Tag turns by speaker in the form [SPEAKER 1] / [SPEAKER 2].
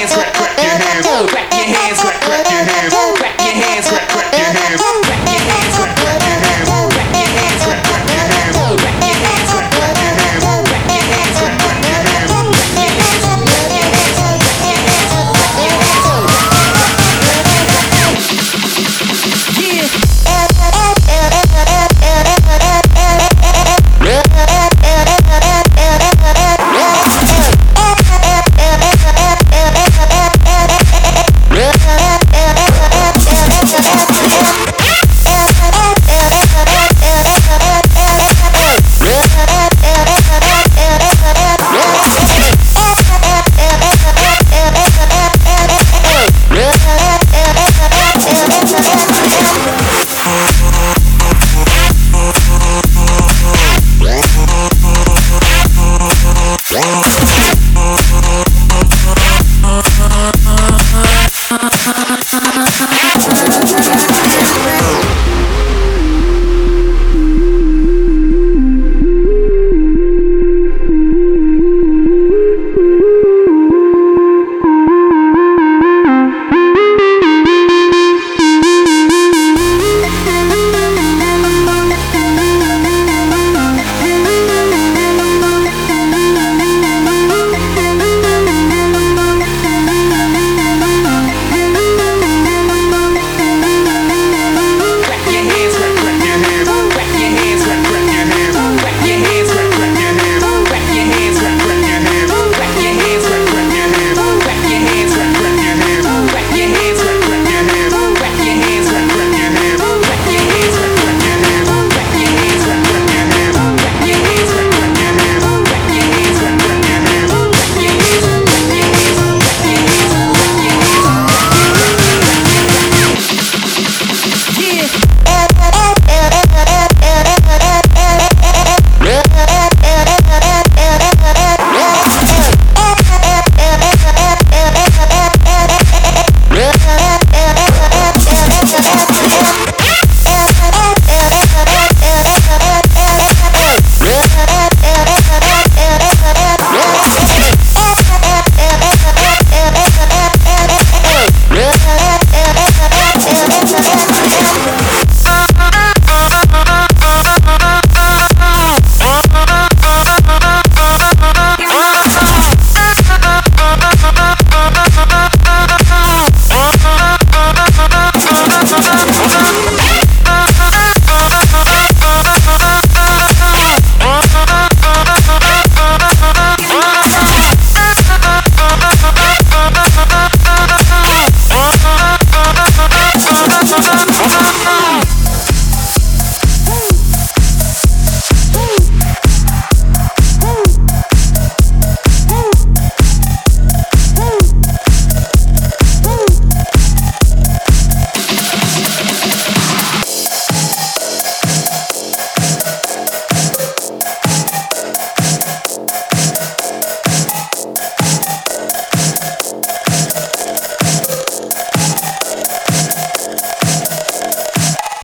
[SPEAKER 1] hands, crack, crack your hands.